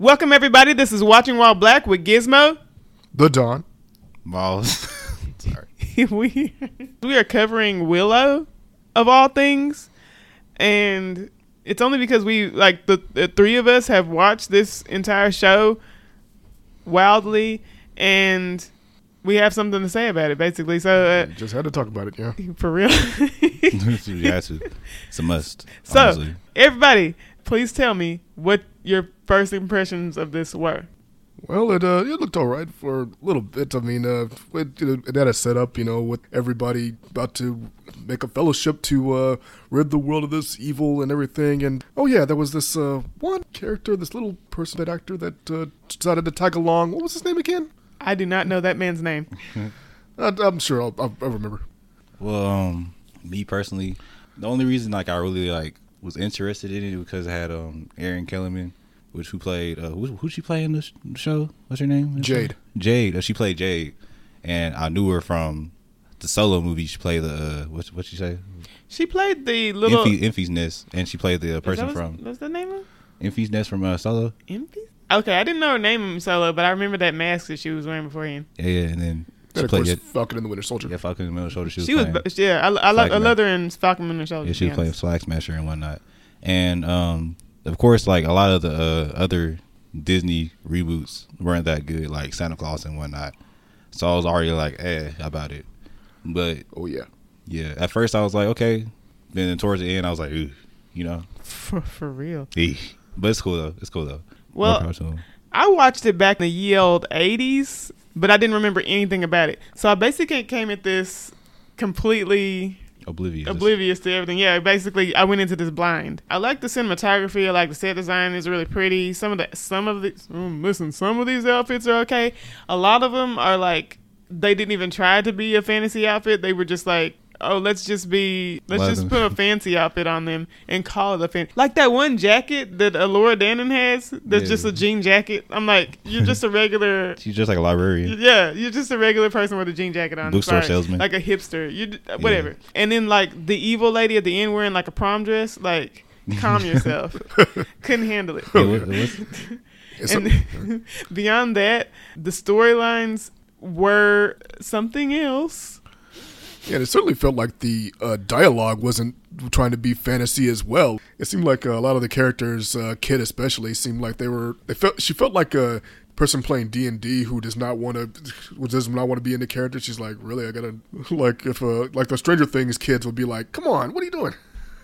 Welcome everybody. This is Watching While Black with Gizmo. The Dawn. Miles. Sorry. we we are covering Willow of all things, and it's only because we like the, the three of us have watched this entire show wildly, and we have something to say about it. Basically, so uh, Just had to talk about it, yeah. for real. you have to. It's a must. so honestly. everybody, please tell me what your first impressions of this were. Well, it uh, it looked all right for a little bit. I mean, uh, it, it had a setup, you know, with everybody about to make a fellowship to uh, rid the world of this evil and everything. And oh yeah, there was this uh, one character, this little person, that actor that uh, decided to tag along. What was his name again? I do not know that man's name. Uh, I'm sure I'll, I'll, I'll remember. Well, um, me personally, the only reason like I really like was interested in it because it had um Erin Kellyman, which who played uh who who she play in the show? What's her name? Jade. Jade. Uh, she played Jade, and I knew her from the solo movie. She played the uh, what what she say? She played the little. Infy, Enfys Nest, and she played the uh, person what's- from What's the name of? Enfys Nest from uh, Solo. Impy? Okay, I didn't know her name in solo, but I remember that mask that she was wearing beforehand. Yeah, yeah, and then she of played course, yeah, Falcon and the Winter Soldier. yeah, Falcon in the Middle Shoulder. She was, She was, playing. yeah, I, I, like I Flag love her in Falcon and the Shoulder. Yeah, she be was playing honest. Flag Smasher and whatnot. And um, of course, like a lot of the uh, other Disney reboots weren't that good, like Santa Claus and whatnot. So I was already like, eh, about it. But Oh yeah. yeah, at first I was like, okay. Then towards the end, I was like, ooh, you know, For, for real. eh. but it's cool though. It's cool though. Well, More power to 'em. I watched it back in the ye old 80s, but I didn't remember anything about it. So I basically came at this completely oblivious. oblivious to everything. Yeah, basically, I went into this blind. I like the cinematography. I like the set design is really pretty. Some of the some of the mm, listen, some of these outfits are okay. A lot of them are like they didn't even try to be a fantasy outfit. They were just like. Oh, let's just be. Let's Let just them- put a fancy outfit on them and call it a fan. Like that one jacket that Elora Danan has. That's Yeah. just a jean jacket. I'm like, you're just a regular. She's just like a librarian. Yeah, you're just a regular person with a jean jacket on. Bookstore Sorry. salesman. like a hipster. You whatever. And then like the evil lady at the end wearing like a prom dress. Like, calm yourself. Couldn't handle it. Yeah, what- what's- It's And beyond that, the storylines were something else. Yeah, it certainly felt like the uh, dialogue wasn't trying to be fantasy as well. It seemed like uh, a lot of the characters, uh, Kit especially, seemed like they were. They felt she felt like a person playing D and D who does not want to, does not want to be in the character. She's like, really, I gotta like if uh, like the Stranger Things kids would be like, come on, what are you doing?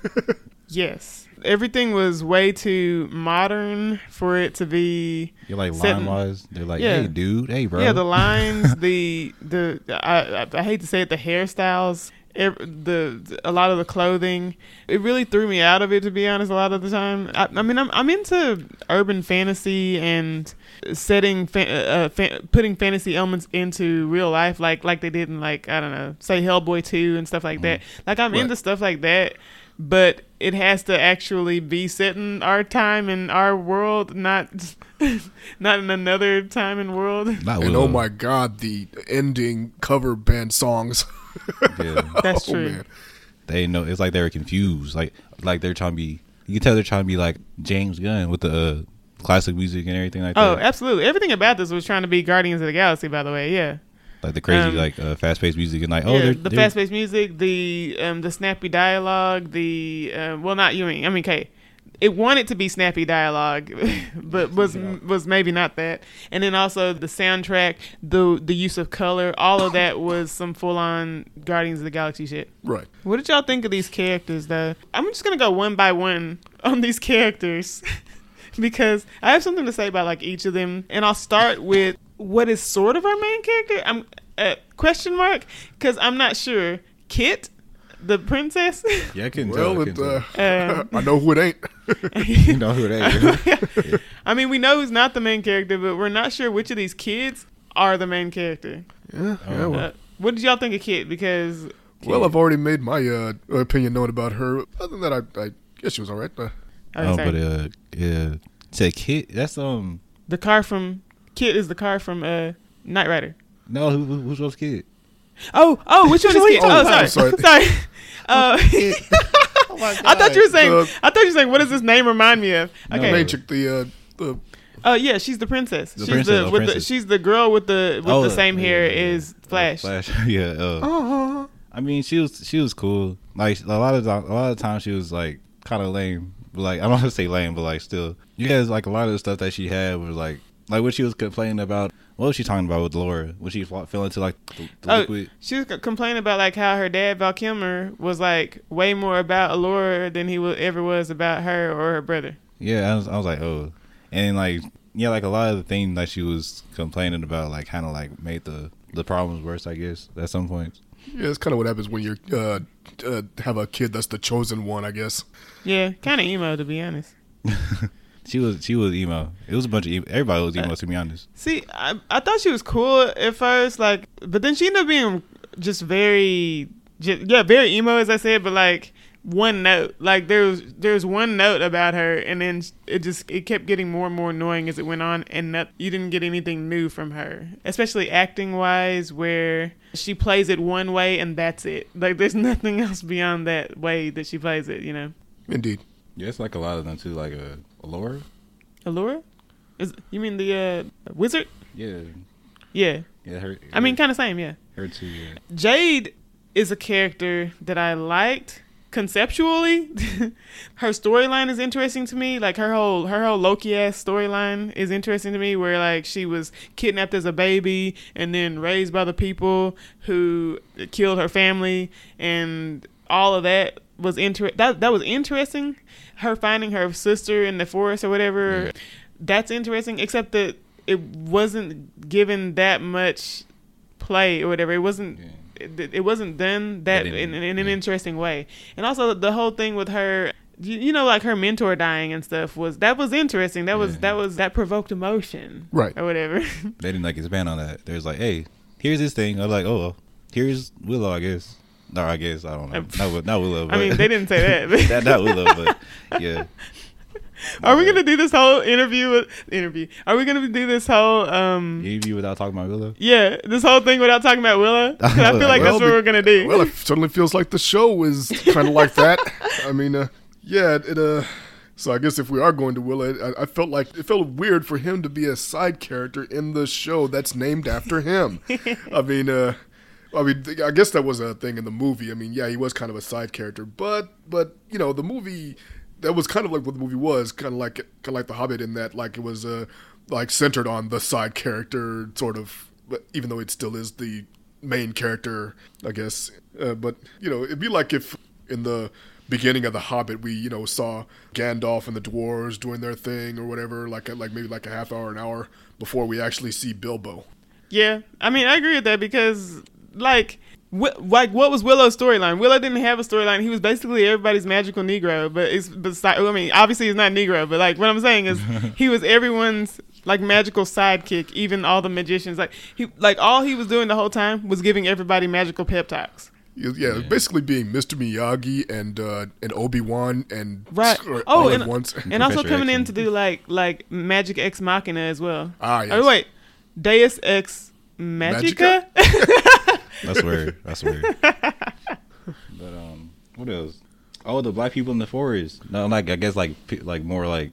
Yes, everything was way too modern for it to be. You're like line wise. They're like, Yeah. hey, dude, hey, bro. Yeah, the lines, the the I, I hate to say it, the hairstyles, the a lot of the clothing, it really threw me out of it. To be honest, a lot of the time, I, I mean, I'm I'm into urban fantasy and setting fa- uh, fa- putting fantasy elements into real life, like like they did in like I don't know, say Hellboy two and stuff like that. Like I'm Right. into stuff like that. But it has to actually be set in our time and our world, not not in another time and world. Not And oh my god, the ending cover band songs. Yeah. That's Oh, true. man. they know it's like they're confused like like they're trying to be you can tell they're trying to be like james gunn with the uh, classic music and everything like Oh, that Oh, absolutely. Everything about this was trying to be Guardians of the Galaxy, by the way. Yeah. Like the crazy um, like uh, fast-paced music and like oh yeah, they're, the fast-paced music, the um, the snappy dialogue, the uh, well, not you mean I mean, okay, it wanted to be snappy dialogue, but was was maybe not that. And then also the soundtrack, the the use of color, all of that was some full-on Guardians of the Galaxy shit. Right. What did y'all think of these characters, though? I'm just gonna go one by one on these characters because I have something to say about like each of them, and I'll start with what is sort of our main character. I'm uh, question mark because I'm not sure. Kit, the princess. yeah i couldn't tell, Well, I, it, couldn't uh, Um, I know who it ain't. you know who that is I mean, we know who's not the main character, but we're not sure which of these kids are the main character. Yeah, yeah. Well, Uh, what did y'all think of Kit? Because well, I've already made my uh, opinion known about her. Other than that, I, I guess she was all right. I oh was but uh yeah say kid that's um the car from Kit is the car from uh, Knight Rider. no who, who, who's those kid Oh, oh, which one is Kit? Oh, Oh, sorry, sorry. sorry. Uh, oh I thought you were saying. Uh, I thought you were saying. What does this name remind me of? No. Okay. main chick, the uh, the Oh yeah, she's the princess. The she's princess, the oh, with the princess. she's the girl with the with Oh, the same yeah, hair yeah, yeah. is Flash. Flash. yeah. Uh, Uh-huh. I mean, she was she was cool. Like a lot of a lot of times she was like kind of lame. But like I don't want to say lame, but like still, you guys like a lot of the stuff that she had was like like what she was complaining about. What was she talking about with Laura when she fell fell into like the, the Oh, liquid? she was complaining about like how her dad Val Kilmer was like way more about Allura than he wa- ever was about her or her brother. Yeah, I was, I was like, oh, and like yeah, like a lot of the things that she was complaining about, like kind of like made the the problems worse. I guess at some points. Yeah, it's kind of what happens when you uh, uh, have a kid that's the chosen one, I guess. Yeah, kind of emo to be honest. She was she was emo. It was a bunch of emo. everybody was emo to be honest. See, I I thought she was cool at first, like, but then she ended up being just very, just, yeah, very emo as I said, but like one note, like there was there's one note about her, and then it just it kept getting more and more annoying as it went on, and not, you didn't get anything new from her, especially acting wise, where she plays it one way and that's it. Like there's nothing else beyond that way that she plays it, you know. Indeed. Yeah, it's like a lot of them too. Like a Laura. Allura, is you mean the uh, wizard? Yeah, Yeah, yeah. Her. I mean kind of same, yeah. her too. Yeah. Jade is a character that I liked conceptually. her storyline is interesting to me. Like her whole her whole Loki ass storyline is interesting to me where like she was kidnapped as a baby and then raised by the people who killed her family and all of that was inter- that that was interesting. Her finding her sister in the forest or whatever. Yeah. That's interesting except that it wasn't given that much play or whatever. It wasn't Yeah. it, it wasn't done that in, in an yeah. interesting way. And also the whole thing with her you, know like her mentor dying and stuff was that was interesting. That was Yeah. that was that provoked emotion. Right. Or whatever. They didn't like expand on that. There's like, hey, here's this thing. I'm like, oh, here's Willow. I guess. No, I guess I don't know. Not, Wi- not Willow. But I mean, they didn't say that. that not Willow, but yeah. Are we gonna do this whole interview with interview? Are we gonna do this whole um interview without talking about Willow? yeah, this whole thing without talking about Willow? 'Cause I feel like Well, that's what we're gonna do. Well, it certainly feels like the show is kind of like that. I mean, uh, yeah, it. Uh, so I guess if we are going to Willow, I, I felt like it felt weird for him to be a side character in the show that's named after him. I mean, uh, I mean, I guess that was a thing in the movie. I mean, yeah, he was kind of a side character, but but you know, the movie that was kind of like what the movie was, kind of like kind of like The Hobbit in that like it was uh like centered on the side character sort of, even though it still is the main character, I guess. Uh, but you know, it'd be like if in the beginning of the Hobbit, we you know saw Gandalf and the dwarves doing their thing or whatever, like like maybe like a half hour, an hour before we actually see Bilbo. Yeah, I mean, I agree with that because, like, wh- like what was Willow's storyline? Willow didn't have a storyline. He was basically everybody's magical Negro, but it's beside. I mean, obviously he's not Negro, but like what I'm saying is he was everyone's like magical sidekick. Even all the magicians, like he, like all he was doing the whole time was giving everybody magical pep talks. Yeah, yeah, basically being Mr. Miyagi and uh, and Obi Wan and Right. or Oh, and, once. and also coming in to do like like magic ex machina as well. Ah, yes. Oh wait, Deus ex magica. That's weird. That's weird. but um, what else? Oh, the black people in the forest. No, like I guess like pe- like more like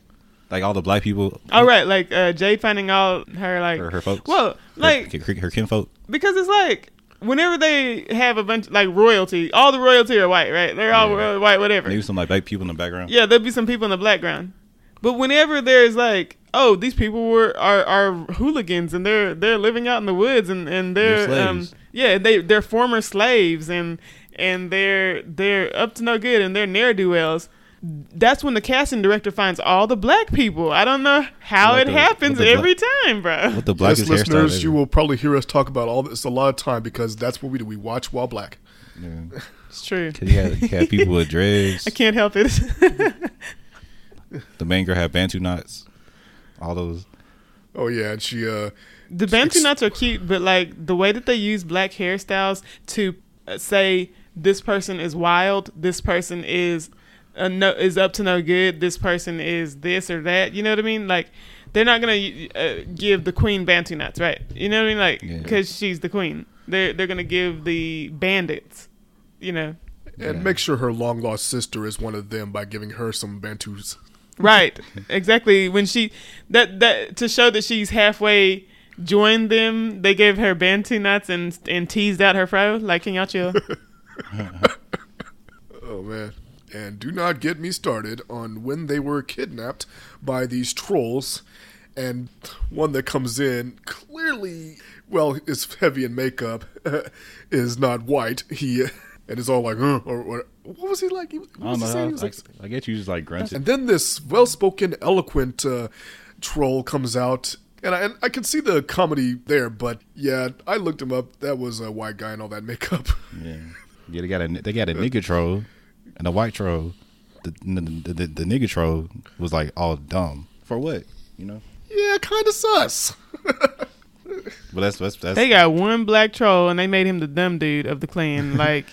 like all the black people. All right, like uh, Jade finding out her like Her, her folks. Well, Her- like her, her kinfolk. because it's like whenever they have a bunch like royalty, all the royalty are white, right? They're all Yeah. white, whatever. Maybe some like black people in the background. Yeah, there'll be some people in the background. But whenever there's like, oh, these people were are, are hooligans and they're they're living out in the woods and and they're, They're um yeah they they're former slaves and and they're they're up to no good and they're ne'er do wells. That's when the casting director finds all the black people. I don't know how What it the- happens what the every time, bro. With the Yes, blackest hairstyle listeners, you will probably hear us talk about all this a lot of time because that's what we do. We watch while black. Yeah. It's true. you had, you had people with dreads. I can't help it. The main girl had bantu knots. All those. Oh yeah, and she uh The Bantu Ex- nuts are cute, but like the way that they use black hairstyles to uh, say this person is wild, this person is uh, no, is up to no good, this person is this or that. You know what I mean? Like they're not gonna uh, give the queen Bantu knots, right? You know what I mean? Like Yeah. because she's the queen, they're they're gonna give the bandits. You know, and Yeah. make sure her long lost sister is one of them by giving her some bantus. Right, exactly. When she that that to show that she's halfway joined them, they gave her bantu knots and and teased out her fro. Like, can y'all chill? Oh man. And do not get me started on when they were kidnapped by these trolls. And one that comes in clearly, well, is heavy in makeup, is not white. He and it's all like, huh, or, or what was he like? He, what I was don't he know. saying? I, He was I, like- I guess you just like grunted. and then this well-spoken, eloquent uh, troll comes out, and I, and I can see the comedy there. But yeah, I looked him up. That was a white guy in all that makeup. Yeah, yeah. They got a they got a nigga troll and a white troll. The the, the the nigga troll was like all dumb for what you know. yeah, kind of sus. But that's that's that's They got one black troll and they made him the dumb dude of the clan. Like,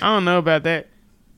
I don't know about that.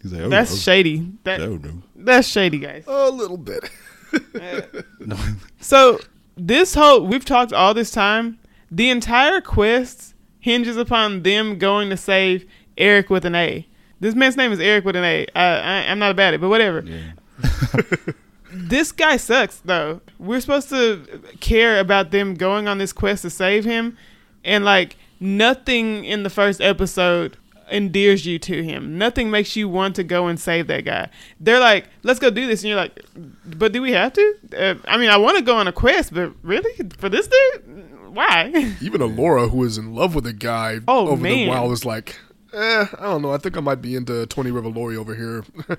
he's like, oh, That's oh, shady. That oh, no. that's shady, guys. a little bit. no. So this whole we've talked all this time. The entire quest hinges upon them going to save Eric with an A. This man's name is Eric with an A. I, I, I'm not about it, but whatever. Yeah. This guy sucks, though. We're supposed to care about them going on this quest to save him, and like nothing in the first episode endears you to him. Nothing makes you want to go and save that guy. They're like, "Let's go do this," and you're like, "But do we have to?" Uh, I mean, I want to go on a quest, but really, for this dude, why? Even Alora, who is in love with a guy Oh, over man. the while, was like, eh, I don't know. I think I might be into Tony Revolori over here.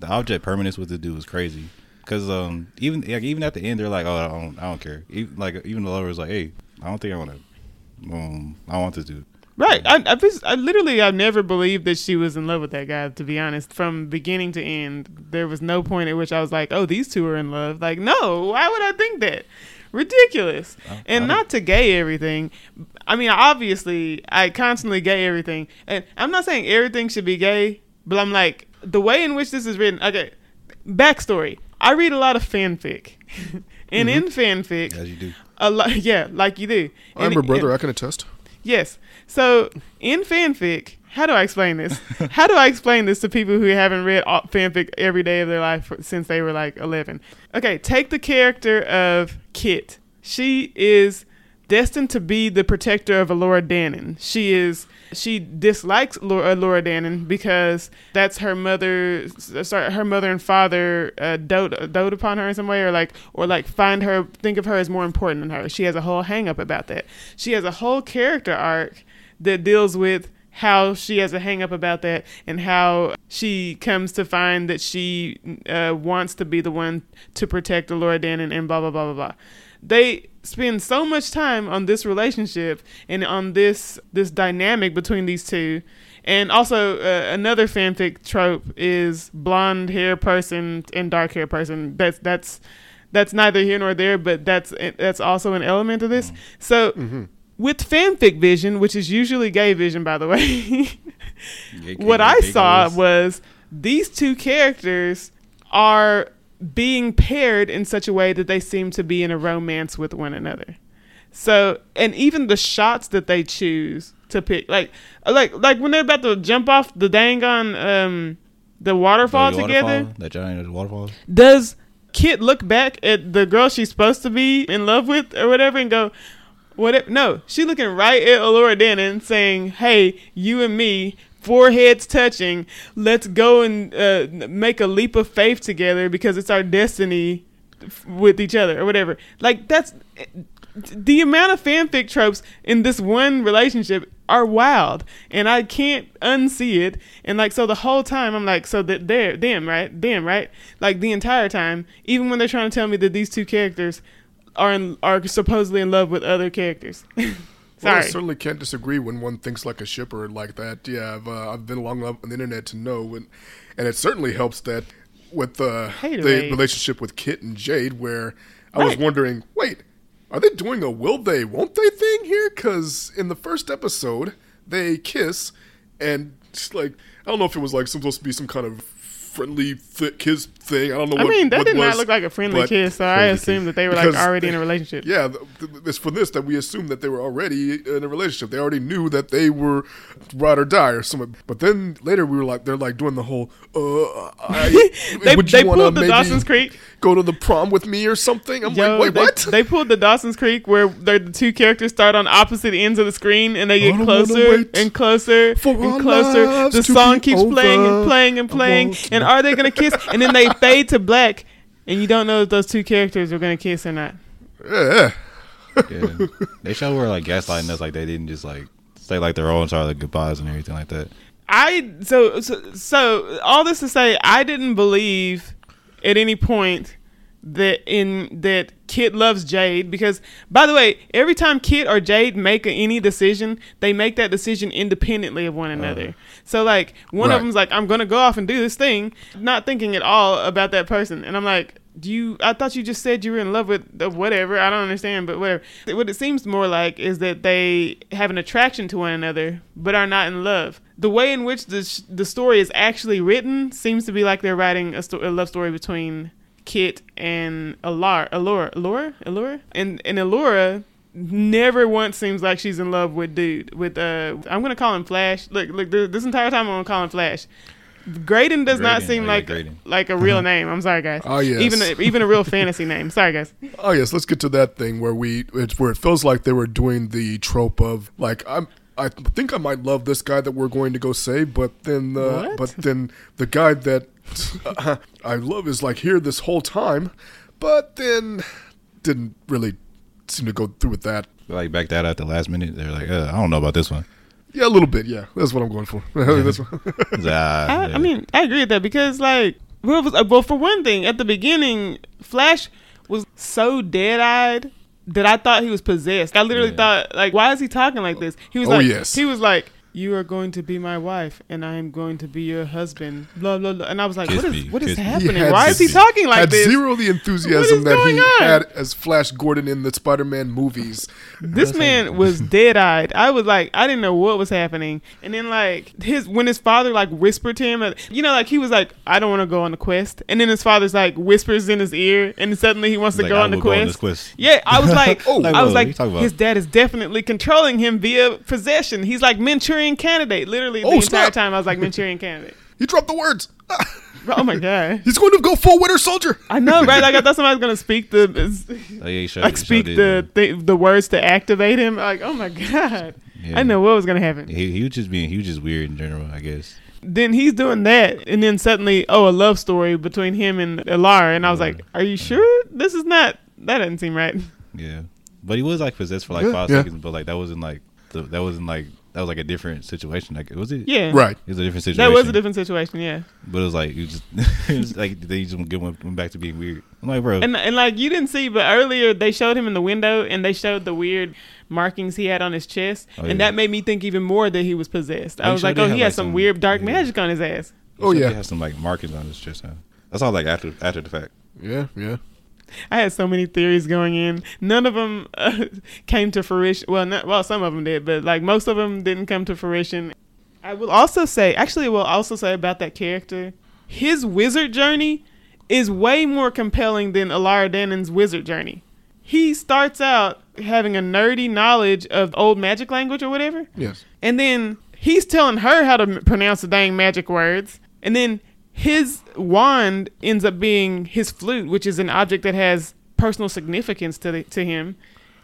The object permanence with the dude was crazy. Cause um even like, even at the end they're like oh I don't I don't care even, like even the lover was like hey I don't think I want to um I want this dude right? I, I, just- I literally, I've never believed that she was in love with that guy. To be honest, from beginning to end, there was no point at which I was like, "Oh, these two are in love." Like, no, why would I think that? Ridiculous. I- and not to gay everything. I mean, obviously, I constantly gay everything, and I'm not saying everything should be gay, but I'm like the way in which this is written. Okay, backstory. I read a lot of fanfic, and mm-hmm. in fanfic, as you do a lot, yeah, like you do. I'm And- her brother. and- I can attest. Yes. So in fanfic, how do I explain this? how do I explain this to people who haven't read fanfic every day of their life since they were like 11? Okay, take the character of Kit. She is destined to be the protector of Elora Danan. She is she dislikes Laura, Laura Danan because that's her mother sorry her mother and father uh, dote dote upon her in some way or like or like find her think of her as more important than her. She has a whole hang up about that. She has a whole character arc that deals with how she has a hang up about that and how she comes to find that she uh, wants to be the one to protect Laura Danan and blah blah blah blah blah. They spend so much time on this relationship and on this this dynamic between these two. And also uh, another fanfic trope is blonde hair person and dark hair person. That's that's that's neither here nor there, but that's that's also an element of this. So with fanfic vision, which is usually gay vision, by the way, what I saw was these two characters are being paired in such a way that they seem to be in a romance with one another. So, and even the shots that they choose to pick, like, like, like when they're about to jump off the dang on um, the waterfall together, that giant waterfall does Kit look back at the girl she's supposed to be in love with or whatever and go, what? If, No, she looking right at Elora Danan saying, "Hey, you and me, foreheads touching. Let's go and uh, make a leap of faith together because it's our destiny with each other or whatever." Like that's the amount of fanfic tropes in this one relationship are wild and i can't unsee it and like so the whole time i'm like so that they're them right them right like the entire time even when they're trying to tell me that these two characters are in, are supposedly in love with other characters Well, I certainly can't disagree when one thinks like a shipper like that. Yeah, I've, uh, I've been long enough on the internet to know, and, and it certainly helps that with uh, Haterade. the relationship with Kit and Jade, where I was wondering, wait, are they doing a will they, won't they thing here? Because in the first episode, they kiss, and like, I don't know if it was like supposed to be some kind of friendly th- kiss thing. I don't know. I what, mean, that did not look like a friendly kiss, so I assumed that they were like already in a relationship. Yeah, th- th- it's for this that we assumed that they were already in a relationship. They already knew that they were ride or die or something. But then later we were like, they're like doing the whole, uh, I, They, would you they pulled the Dawson's Creek. Go to the prom with me or something? I'm Yo, like, wait, they, what? They pulled the Dawson's Creek where they're- the two characters start on opposite ends of the screen and they get closer and closer and closer. The song keeps playing and playing and playing. And are they gonna kiss? And then they fade to black, and you don't know if those two characters are gonna kiss or not. yeah. Yeah. they show were like gaslighting us, like they didn't just like say like their own Charlotte goodbyes and everything like that. I so, so so all this to say, I didn't believe at any point that in that Kit loves Jade because by the way, every time Kit or Jade make a, any decision, they make that decision independently of one another. Uh-huh. so like one Right. of them's like, I'm gonna go off and do this thing, not thinking at all about that person, and I'm like. Do you? I thought you just said you were in love with the whatever. I don't understand, but whatever. What it seems more like is that they have an attraction to one another, but are not in love. The way in which the sh- the story is actually written seems to be like they're writing a, sto- a love story between Kit and Alara, Allura, Allura, Allura, and and Allura never once seems like she's in love with dude. With uh, I'm gonna call him Flash. Look, look, this entire time I'm gonna call him Flash. Graydon does not seem oh, yeah, like Graydon. like a real name. I'm sorry, guys. Oh, yes. Even a, even a real fantasy name. Sorry, guys. Oh yes, let's get to that thing where we it's where it feels like they were doing the trope of like I'm I think I might love this guy that we're going to go save, but then uh, What? but then the guy that I love is like here this whole time, but then didn't really seem to go through with that. Like back that at the last minute, they're like, uh, I don't know about this one. Yeah, a little bit. Yeah, that's what I'm going for. That's what- It's like, ah, I. I mean, I agree with that because, like, well, was- uh, well, for one thing, at the beginning, Flash was so dead-eyed that I thought he was possessed. I literally Yeah. thought, like, why is he talking like this? He was Oh, like, yes. he was like, "You are going to be my wife, and I am going to be your husband." Blah blah blah. And I was like, Kiss "What is me, what is kiss happening? had Why is he talking like had this?" zero the enthusiasm that he on? had as Flash Gordon in the Spider-Man movies. This man was dead eyed. I was like, I didn't know what was happening. And then like his when his father like whispered to him, you know, like he was like, I don't want to go on the quest. And then his father's like whispers in his ear, and suddenly he wants to Like, go on the will go on quest. quest. Yeah, I was like, Oh. Like, I was what? What like, his dad is definitely controlling him via possession. He's like Manchurian candidate. Literally the Oh, entire snap. time I was like Manchurian candidate. He dropped the words. Oh my god. He's going to go full Winter Soldier. I know, right? Like I thought somebody was gonna speak the Oh, yeah, he showed- like speak showed the, it, the the words to activate him. Like, oh my god. yeah. I didn't know what was gonna happen. He, he was just being, he was just weird in general, I guess. then he's doing that, and then suddenly, oh, a love story between him and Alara, and I was like, "Are you sure this is not? That doesn't seem right." Yeah, but he was like possessed for like Yeah, five yeah. seconds, but like that wasn't like the, that wasn't like that was like a different situation. Like was it? Yeah, Right. It was a different situation. That was a different situation, yeah. But it was like you just, it was like they just went, went back to being weird. I'm like, bro, And and like you didn't see, but earlier they showed him in the window, and they showed the weird markings he had on his chest, Oh, and yeah. that made me think even more that he was possessed. I you was sure like, oh, have, he like, has some some- weird dark yeah. magic on his ass. Oh, yeah. He yeah. has some like markings on his chest. Huh? That's all like after after the fact. Yeah, yeah. I had so many theories going in. None of them uh, came to fruition. Well, not, well, some of them did, but like most of them didn't come to fruition. I will also say, actually, I will also say about that character, his wizard journey is way more compelling than Elora Danan's wizard journey. He starts out having a nerdy knowledge of old magic language or whatever, Yes. and then he's telling her how to pronounce the dang magic words. And then his wand ends up being his flute, which is an object that has personal significance to, the, to him.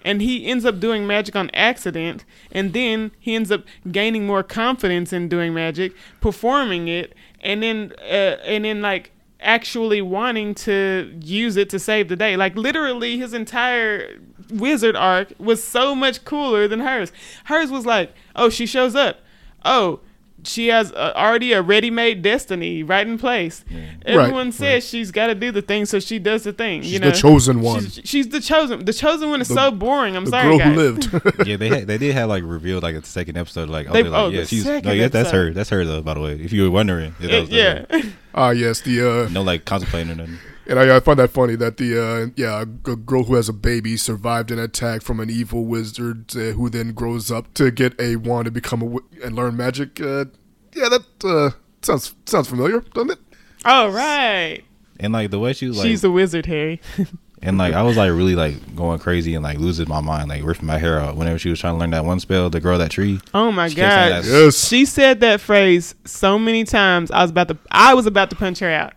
And he ends up doing magic on accident. And then he ends up gaining more confidence in doing magic, performing it, and then, uh, and then like, actually wanting to use it to save the day. Like literally his entire wizard arc was so much cooler than hers. Hers was like, oh, she shows up. Oh, she has uh, already a ready-made destiny right in place. Everyone Right, says she's got to do the thing, so she does the thing. She's you know, the chosen one. She's, she's the chosen. The chosen one is The- so boring. I'm the sorry, girl guys. who lived. yeah, they had, they did have like revealed like a second episode. Like, oh, They- like, oh, yeah, she's no, yeah, that's her. That's her though. By the way, if you were wondering, yeah, that was yeah. Ah, yes. The uh, no like contemplating or nothing. And I, I find that funny that the uh, yeah, a g- girl who has a baby survived an attack from an evil wizard uh, who then grows up to get a wand to become a wi- and learn magic. Uh, yeah, that uh, sounds sounds familiar, doesn't it? All right. And like the way she was like, She's a wizard, Harry. and like I was like really like going crazy and like losing my mind, like ripping my hair out whenever she was trying to learn that one spell to grow that tree. Oh my She god. Yes. She said that phrase so many times. I was about to I was about to punch her out.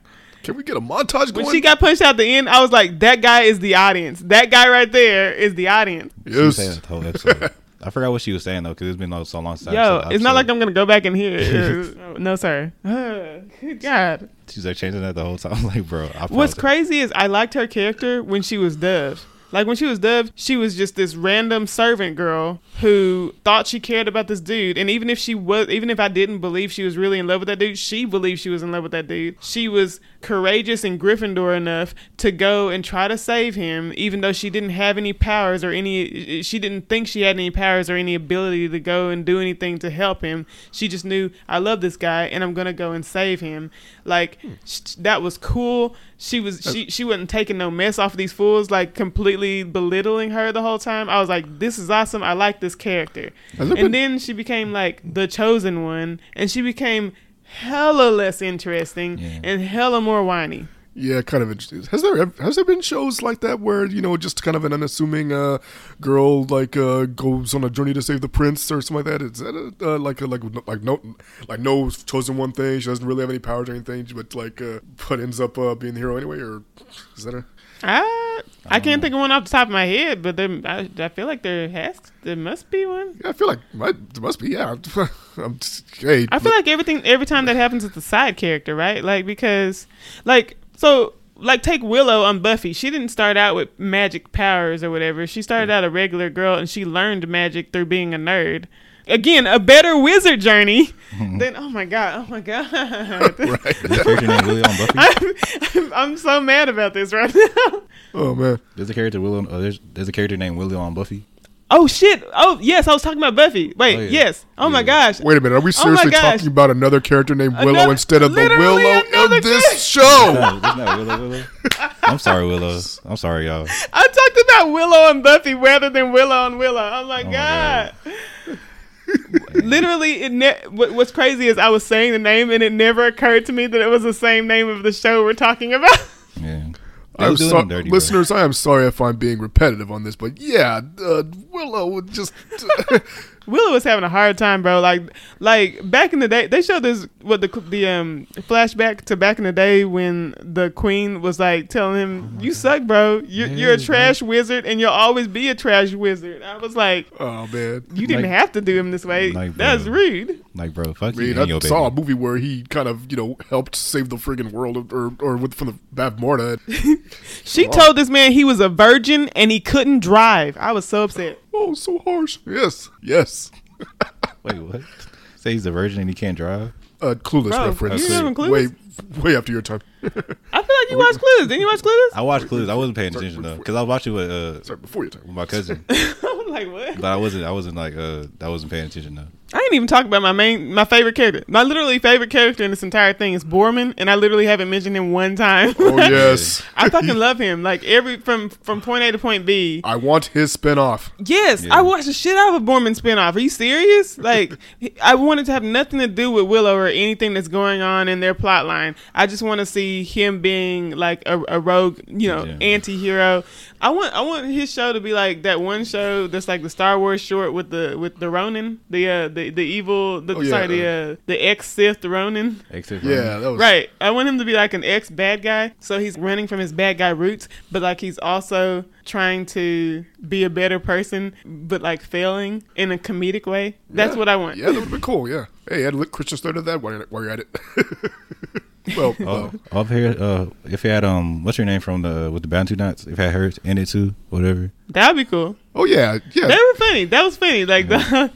Can we get a montage going? When she got punched out the end, I was like, that guy is the audience. That guy right there is the audience. She was saying yes. the whole episode. I forgot what she was saying though, because it's been like, so long since. I Yo, saw it's not like I'm gonna go back and hear it. Uh, no, sir. Good God. She's like changing that the whole time. I'm like, bro, I What's apologize. crazy is I liked her character when she was Dove. Like when she was Dove, she was just this random servant girl who thought she cared about this dude. And even if she was, even if I didn't believe she was really in love with that dude, she believed she was in love with that dude. She was courageous and Gryffindor enough to go and try to save him, even though she didn't have any powers or any, she didn't think she had any powers or any ability to go and do anything to help him. She just knew, I love this guy and I'm gonna go and save him. Like sh- that was cool. She was she she wasn't taking no mess off of these fools, like completely belittling her the whole time. I was like, this is awesome. I like this character. And been- then she became like the chosen one, and she became hella less interesting Yeah. and hella more whiny. Yeah, kind of interesting. Has there ev- has there been shows like that where you know just kind of an unassuming uh, girl like uh, goes on a journey to save the prince or something like that? Is that a, uh, like a, like like no like no chosen one thing? She doesn't really have any powers or anything, but like uh, but ends up uh, being the hero anyway. Or is that a I I can't think of one off the top of my head, but there, I, I feel like there has there must be one. Yeah, I feel like might, there must be. Yeah, I'm just, hey, I feel like everything every time that happens it's a side character, right? Like because like so like take Willow on Buffy. She didn't start out with magic powers or whatever. She started mm. out a regular girl and she learned magic through being a nerd. Again, a better wizard journey than oh my god, oh my god. right. Is character named Willow on Buffy? I'm, I'm, I'm so mad about this right now. oh man, There's a character Willow. Uh, there's, there's a character named Willow on Buffy. Oh shit! Oh yes, I was talking about Buffy. Wait, Oh, yeah. yes. Oh my Yeah. gosh. wait a minute. Are we Oh seriously gosh. talking about another character named Willow Another- instead of the Willow another in this character. show? No, isn't that Willow? Willow. I'm sorry, Willow. I'm sorry, y'all. I talked about Willow and Buffy rather than Willow and Willow. Oh my Oh my god. Literally, it ne- what's crazy is I was saying the name and it never occurred to me that it was the same name of the show we're talking about. Yeah. I'm was doing sorry, dirty, bro. listeners. I am sorry if I'm being repetitive on this, but yeah, uh, Willow would just. Willow was having a hard time, bro. Like, like back in the day, they showed this what the the um flashback to back in the day when the queen was like telling him, "You suck, bro. You're, you're a Yeah, trash wizard, and you'll always be a trash wizard." I was like, oh man, "You didn't Like- have to do him this way. like, That's bro. rude." Like, bro, fuck I you and I your saw a movie where he kind of you know helped save the friggin' world, or or with from the Bavmorda. She Oh. told this man he was a virgin and he couldn't drive. I was so upset. Oh, so harsh. Yes, yes. Wait, what? Say he's a virgin and he can't drive? Uh, clueless Bro, reference. you remember Clueless? Way, way after your time. I feel like you watched Clueless. Didn't you watch Clueless? I watched Clues. I wasn't paying Sorry, attention though, because I was watching with uh Sorry, before your time. with my cousin, I'm like, what? but I wasn't. I wasn't like uh I wasn't paying attention though. I ain't even talk about my main, my favorite character. My literally favorite character in this entire thing is Boorman, and I literally haven't mentioned him one time. Oh yes, I fucking love him. Like every from from point A to point B. I want his spinoff. Yes, Yeah. I watched the shit out of a Boorman spinoff. Are you serious? Like, I wanted to have nothing to do with Willow or anything that's going on in their plot line. I just want to see him being like a, a rogue, you know, Yeah. anti-hero. I want I want his show to be like that one show that's like the Star Wars short with the with the Ronin, the uh the the evil, the Oh, yeah. sorry, the uh the ex Sith Ronin. Except Yeah, that was Right. I want him to be like an ex bad guy. So he's running from his bad guy roots, but like he's also trying to be a better person, but like failing in a comedic way. That's Yeah. what I want. Yeah, that would be cool. Yeah. Hey, Ed, let Christian started that while you're, while you're at it. well, Oh, uh, up here, uh, if you had um, what's your name from the with the Bantu knots? If you had her in it too, whatever. That'd be cool. oh yeah, yeah. That was funny. That was funny. Like the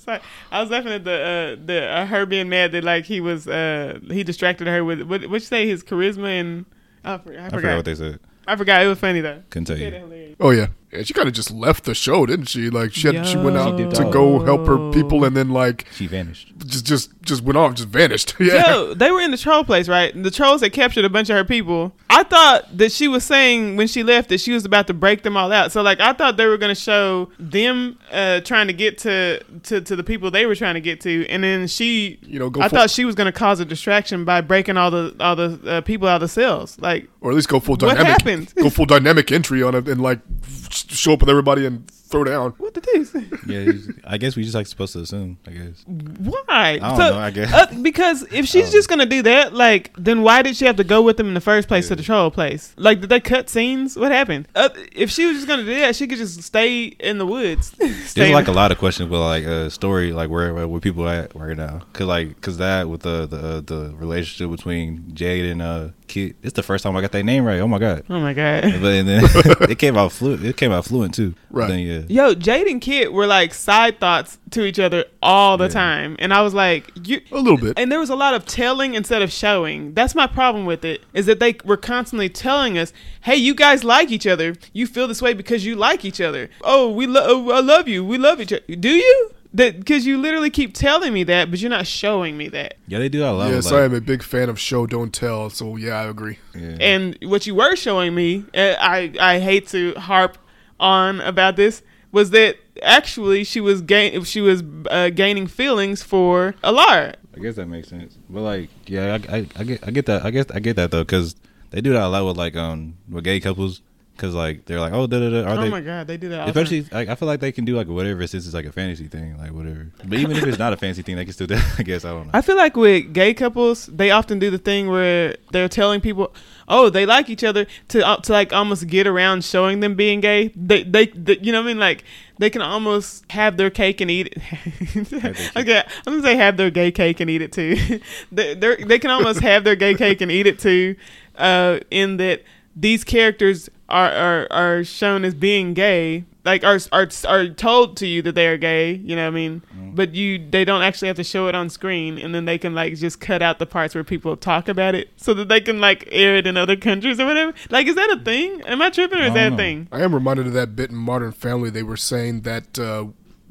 Sorry. I was laughing at the uh, the uh, her being mad that like he was uh he distracted her with what what you say his charisma and I forgot. I I forgot. forgot what they said. I forgot. It was funny though. Couldn't tell you. said it hilarious. Oh yeah. And she kind of just left the show, didn't she? Like she had, she went out She to go help her people, and then like She vanished. just just just went off, just vanished. yeah. Yo, they were in the troll place, right? The trolls had captured a bunch of her people. I thought that she was saying when she left that she was about to break them all out. So like I thought they were gonna show them uh, trying to get to, to to the people they were trying to get to, and then she, You know, go I full- thought she was gonna cause a distraction by breaking all the all the uh, people out of the cells. Like or at least go full dynamic. What dynamic. happened? Go full dynamic entry on it, and like f- show up with everybody and throw down. what did they say? Yeah, I guess we just like supposed to assume. I guess. Why? I don't know, I guess. uh, because if she's Um, just gonna do that, like, then why did she have to go with them in the first place to the troll place? Like, did they cut scenes? What happened? Uh, if she was just gonna do that, she could just stay in the woods. There's like a lot of questions but like a uh, story, like where where, where people at right now, cause like cause that with the the uh, the relationship between Jade and uh Kit, it's the first time I got that name right. Oh my god! Oh my god. But and then it came out fluent. It came out fluent too. Right. Then, yeah. Yo, Jade and Kit were like side thoughts to each other all the Yeah. time, and I was like, you. A little bit. And there was a lot of telling instead of showing. That's my problem with it. Is that they were constantly telling us, "Hey, you guys like each other. You feel this way because you like each other. Oh, we love. Oh, I love you. We love each other. Do you? That because you literally keep telling me that, but you're not showing me that. Yeah, they do that a lot. Yes, with, I am a big fan of show don't tell. So yeah, I agree. yeah. And what you were showing me, uh, I I hate to harp on about this, was that actually she was gain she was uh, gaining feelings for Alara. I guess that makes sense. But like, yeah, I, I, I get I get that. I guess I get that though, because they do that a lot with like um with gay couples, because like they're like, oh, da da da. Are oh they? my god, they do that. Especially, like, I feel like they can do like whatever since it's like a fantasy thing, like whatever. But even if it's not a fantasy thing, they can still do. That. I guess I don't know. I feel like with gay couples, they often do the thing where they're telling people, "Oh, they like each other," to uh, to like almost get around showing them being gay. They, they, they you know what I mean? Like they can almost have their cake and eat it. okay, I'm gonna say have their gay cake and eat it too. they they can almost have their gay cake and eat it too, uh, in that these characters are, are are shown as being gay. Like are, are are told to you that they are gay, you know what I mean? But you they don't actually have to show it on screen and then they can like just cut out the parts where people talk about it so that they can like air it in other countries or whatever. Like is that a thing? Am I tripping or is that don't a thing? I am reminded of that bit in Modern Family. They were saying that, uh,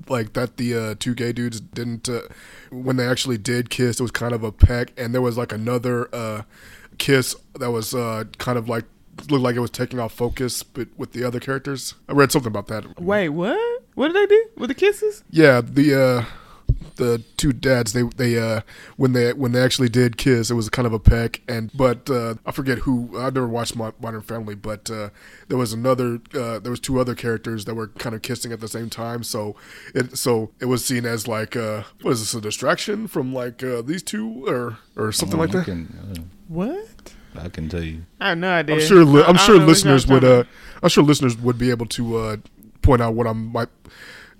like, that the uh, two gay dudes didn't, uh, when they actually did kiss, it was kind of a peck, and there was like another uh, kiss that was uh, kind of like looked like it was taking off focus, but with the other characters. I read something about that. Wait, what? What did they do with the kisses? Yeah, the uh, the two dads they they uh when they when they actually did kiss, it was kind of a peck, and but uh, I forget who. I've never watched Mo- Modern Family, but uh, there was another. Uh, there was two other characters that were kind of kissing at the same time, so it so it was seen as like uh, what is this a distraction from like uh, these two or or something like that. can, What? I can tell you. I have no idea. I'm sure. Li- I- I I'm sure know listeners would. Uh, I'm sure listeners would be able to uh, point out what I'm might.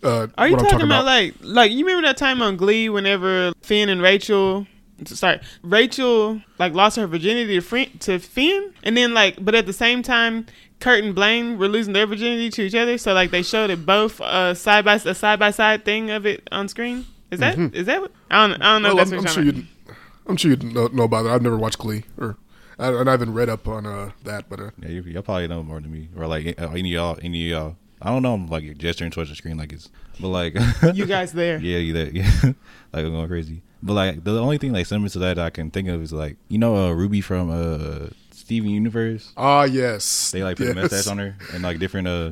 Uh, Are you what I'm talking, about, like like you remember that time on Glee whenever Finn and Rachel sorry Rachel like lost her virginity to Finn, to Finn and then like but at the same time Kurt and Blaine were losing their virginity to each other so like they showed it both uh side by a side by side thing of it on screen is that is that what I don't I don't know Well, if I'm, that's I'm sure you're. I'm sure you know, know about it. I've never watched Glee, or I, and I haven't read up on uh, that. But uh, Yeah, you, y'all probably know more than me, or like uh, any of y'all, any of y'all. I don't know. I'm like gesturing towards the screen like it's, but like you guys there Yeah, you that yeah. like I'm going crazy. But like the only thing like similar to that I can think of is like you know uh, Ruby from uh Steven Universe. ah, yes, They like put yes. a mustache on her and like different uh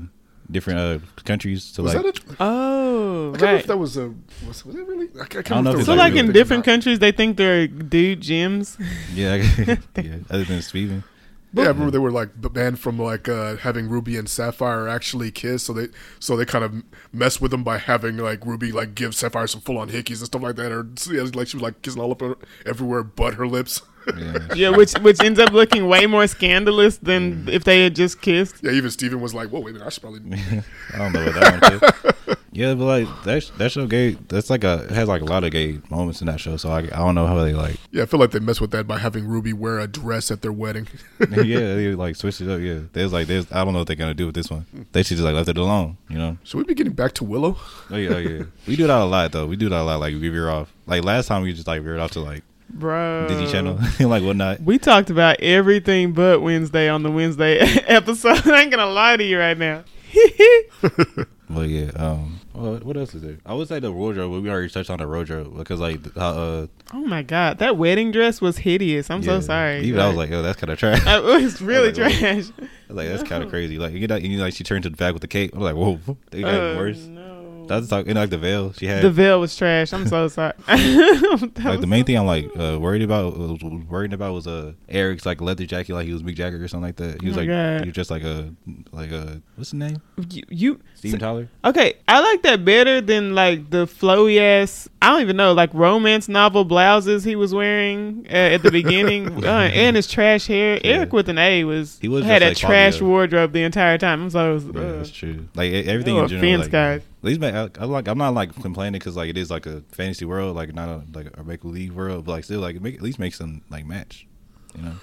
different uh countries. So Was like that it? oh I can't remember if right that was a. Was, was it really? I I can't I don't know if if so like real in different countries they think they're dude gyms yeah, yeah. Other than Steven. Yeah, I remember they were like banned from like uh, having Ruby and Sapphire actually kiss, so they so they kind of mess with them by having like Ruby like give Sapphire some full on hickeys and stuff like that, or yeah, like she was like kissing all up her, everywhere but her lips. Yeah. yeah which which ends up looking way more scandalous than mm. if they had just kissed yeah, even Steven was like, "Whoa, wait a minute, I should probably." I don't know what that one is. Yeah, but like that that show gay. That's like a it has like a lot of gay moments in that show. So I, I don't know how they like. Yeah, I feel like they mess with that by having Ruby wear a dress at their wedding. yeah, they like switched it up. Yeah, there's like there's I don't know what they're gonna do with this one. They should just like left it alone. You know. Should we be getting back to Willow? Oh yeah, oh, yeah. we do that a lot though. We do that a lot. Like we veer off. Like last time we just like veered off to like bro Disney Channel and like whatnot. We talked about everything but Wednesday on the Wednesday episode. I ain't gonna lie to you right now. But yeah, um, what, what else is there? I would say the wardrobe. but We already touched on the wardrobe because like how uh, oh my god, that wedding dress was hideous. I'm so sorry. Even I was like, oh, that's kind of trash. it was really I was like, trash. like that's kind of crazy. Like you get that, you know, like she turned to the back with the cape. I'm like, whoa, they got Oh, worse. no. That's like, and like the veil she had. The veil was trash. I'm so sorry. like the main thing I'm like uh, worried about was worried about was uh Eric's like leather jacket like he was Mick Jagger or something like that. He was Oh like God. he was just like a like a what's his name? you, you Steven Tyler. Okay, I like that better than like the flowy ass. I don't even know like romance novel blouses he was wearing uh, at the beginning, uh, and his trash hair. Yeah. Eric with an A was, He was had a like trash wardrobe the entire time. I'm so Yeah, uh, that's true. Like everything in general. Like, guys. At least I, I like I'm not like complaining because like it is like a fantasy world, like not a like a make believe world, but like still like make, at least make some like match. You know.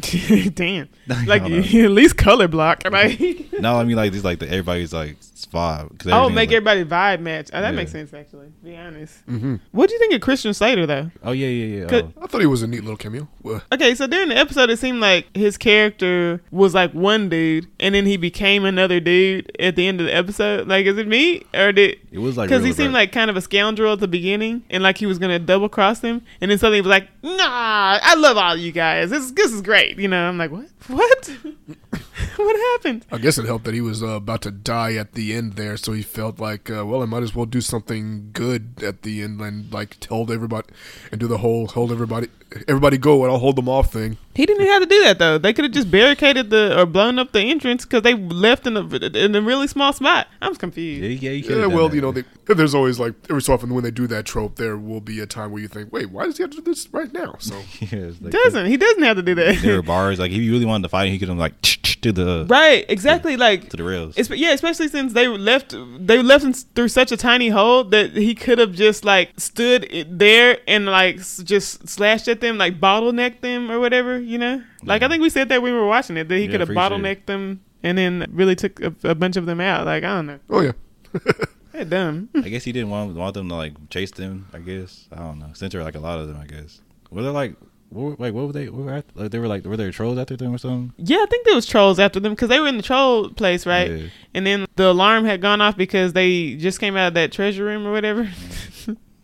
Damn, like don't at least color block, right? No, I mean like these like the, everybody's like five. Cause oh, everything make like, everybody vibe match. Oh, that Yeah. makes sense actually. Be honest. hmm What do you think of Christian Slater though? Oh yeah, yeah, yeah. Oh. I thought he was a neat little cameo. Well, Okay, so during the episode, it seemed like his character was like one dude, and then he became another dude at the end of the episode. Like, is it me or did? It was like Because he seemed like kind of a scoundrel at the beginning, and like he was gonna double cross him, and then suddenly he was like, "Nah, I love all you guys. This this is great." You know, I'm like, "What? What? what happened?" I guess it helped that he was uh, about to die at the end there, so he felt like, uh, well, I might as well do something good at the end and like hold everybody and do the whole hold everybody everybody go and I'll hold them off thing. He didn't have to do that though. They could have just barricaded the or blown up the entrance because they left in a in a really small spot. I'm confused. Yeah, yeah, you Yeah, well, you know, they, there's always like every so often when they do that trope, there will be a time where you think, wait, why does he have to do this right now? So yeah, like, doesn't he doesn't have to do that. There are bars like if you really wanted to fight, he could have like to the right, exactly. Like to the rails. It's, yeah, especially since they left they left him through such a tiny hole that he could have just like stood there and like just slashed at them, like bottlenecked them or whatever, you know. Like I think we said that when we were watching it that he Yeah, could have for sure. bottlenecked them and then really took a, a bunch of them out. Like I don't know, oh yeah, they're dumb. I guess he didn't want want them to like chase them. I guess I don't know. Center like a lot of them. I guess were they like what, were- like what were they? What were at, like they were like were there trolls after them or something? yeah, I think there was trolls after them because they were in the troll place, right? Yeah. And then the alarm had gone off because they just came out of that treasure room or whatever.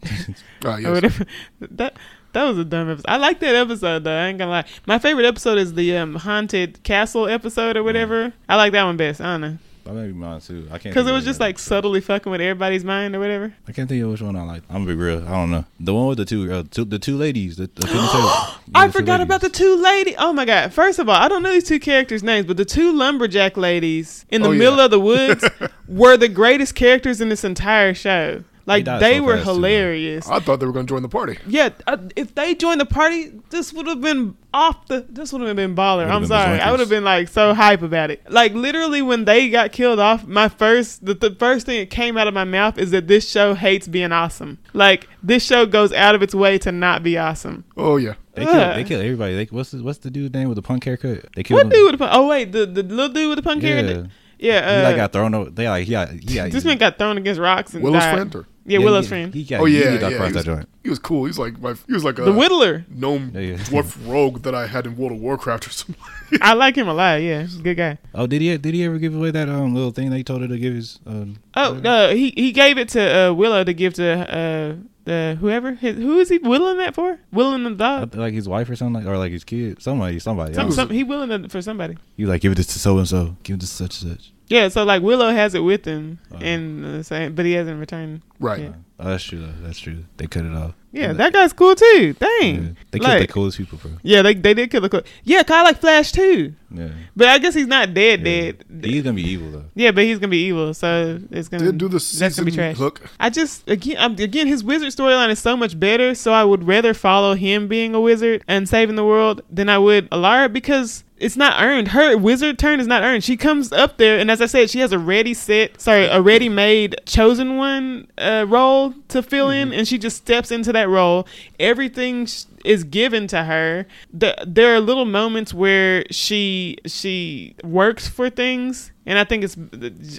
Ah, or whatever. That that was a dumb episode. I like that episode though. I ain't gonna lie. My favorite episode is the um, haunted castle episode or whatever. I like that one best. I don't know That may be mine too. I can't because it was just other like subtly fucking with everybody's mind or whatever. I can't think of which one I like. I'm gonna be real. I don't know. The one with the two, uh, two the two ladies. The, the, the I forgot about the two lady. Oh my god! First of all, I don't know these two characters' names, but the two lumberjack ladies in the Oh, yeah. middle of the woods were the greatest characters in this entire show. Like died they so were fast, too, hilarious. I thought they were going to join the party. Yeah, uh, if they joined the party, this would have been off the. This would have been baller. Would've I'm been sorry, I would have been like so hype about it. Like literally, when they got killed off, my first, the, the first thing that came out of my mouth is that this show hates being awesome. Like this show goes out of its way to not be awesome. Oh yeah, They kill, Ugh. they kill everybody. They, what's the, what's the dude's name with the punk haircut? They killed What him. dude with the punk? Oh wait, the the little dude with the punk Yeah, hair. Yeah, he uh, like got thrown over. They like yeah yeah. this man got thrown against rocks and Willow's died. friend. Or, Yeah, yeah, Willow's he, friend. He got, oh yeah, he got yeah. across He that was, joint. he was cool. He was like my. He was like a the Whittler. gnome Yeah, yeah. dwarf rogue that I had in World of Warcraft or something. I like him a lot. Yeah, good guy. Oh, did he did he ever give away that um little thing that he told her to give his um? Oh no, he he gave it to uh, Willow to give to uh, the whoever. His, who is he willing that for? Willing the dog. like his wife or something, like, or like his kid, somebody, somebody. Some, some, he willing it for somebody. You like, give this to so and so, give this to such and such. Yeah, so like Willow has it with him, Uh-huh. and uh, saying, but he hasn't returned. Right. Yeah. Oh, that's true. Though. That's true. They cut it off. Yeah, that guy's cool too. Yeah. Dang. They killed the coolest people, bro. Yeah, they they did kill the. Cool. Yeah, kind of like Flash too, Yeah. but I guess he's not dead. yeah. Dead. He's gonna be evil though. Yeah, but he's gonna be evil, so it's gonna. Did do the that's gonna be trash. hook. I just again I'm, again his wizard storyline is so much better, so I would rather follow him being a wizard and saving the world than I would Elora because it's not earned. Her wizard turn is not earned. She comes up there, and as I said, she has a ready set, sorry, a ready made chosen one uh, role to fill in, and she just steps into that role. Everything sh- is given to her. The, there are little moments where she she works for things and I think it's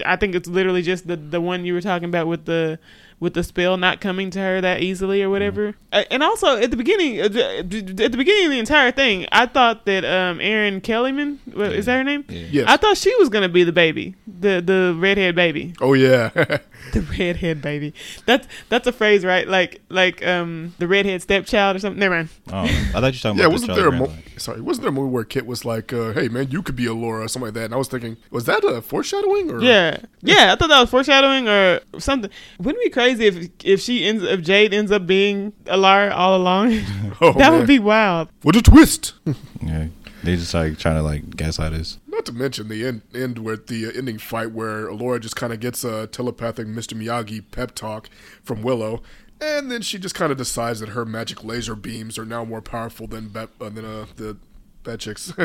I think it's literally just the the one you were talking about with the with the spell not coming to her that easily or whatever. Uh, And also at the beginning, uh, at the beginning of the entire thing, I thought that um Erin Kellyman is that her name? Yeah. Yes. I thought she was gonna be the baby, the the redhead baby, oh yeah. the redhead baby. That's that's a phrase, right? Like like um the redhead stepchild or something. Never mind. Oh, I thought you were talking yeah, about wasn't there a Charlie mo- Brown, sorry, wasn't there a movie where Kit was like, uh, "Hey man, you could be Elora" or something like that? And I was thinking, was that a foreshadowing? Or Yeah, yeah. I thought that was foreshadowing or something. Wouldn't it be crazy if if she ends if Jade ends up being Elora all along? Oh, that man. would be wild. what a twist! Yeah, they just like trying to like gaslight us. Not to mention the end, end with the uh, ending fight where Elora just kind of gets a telepathic Mr. Miyagi pep talk from Willow, and then she just kind of decides that her magic laser beams are now more powerful than Bat, uh, than uh, the Bat Chicks.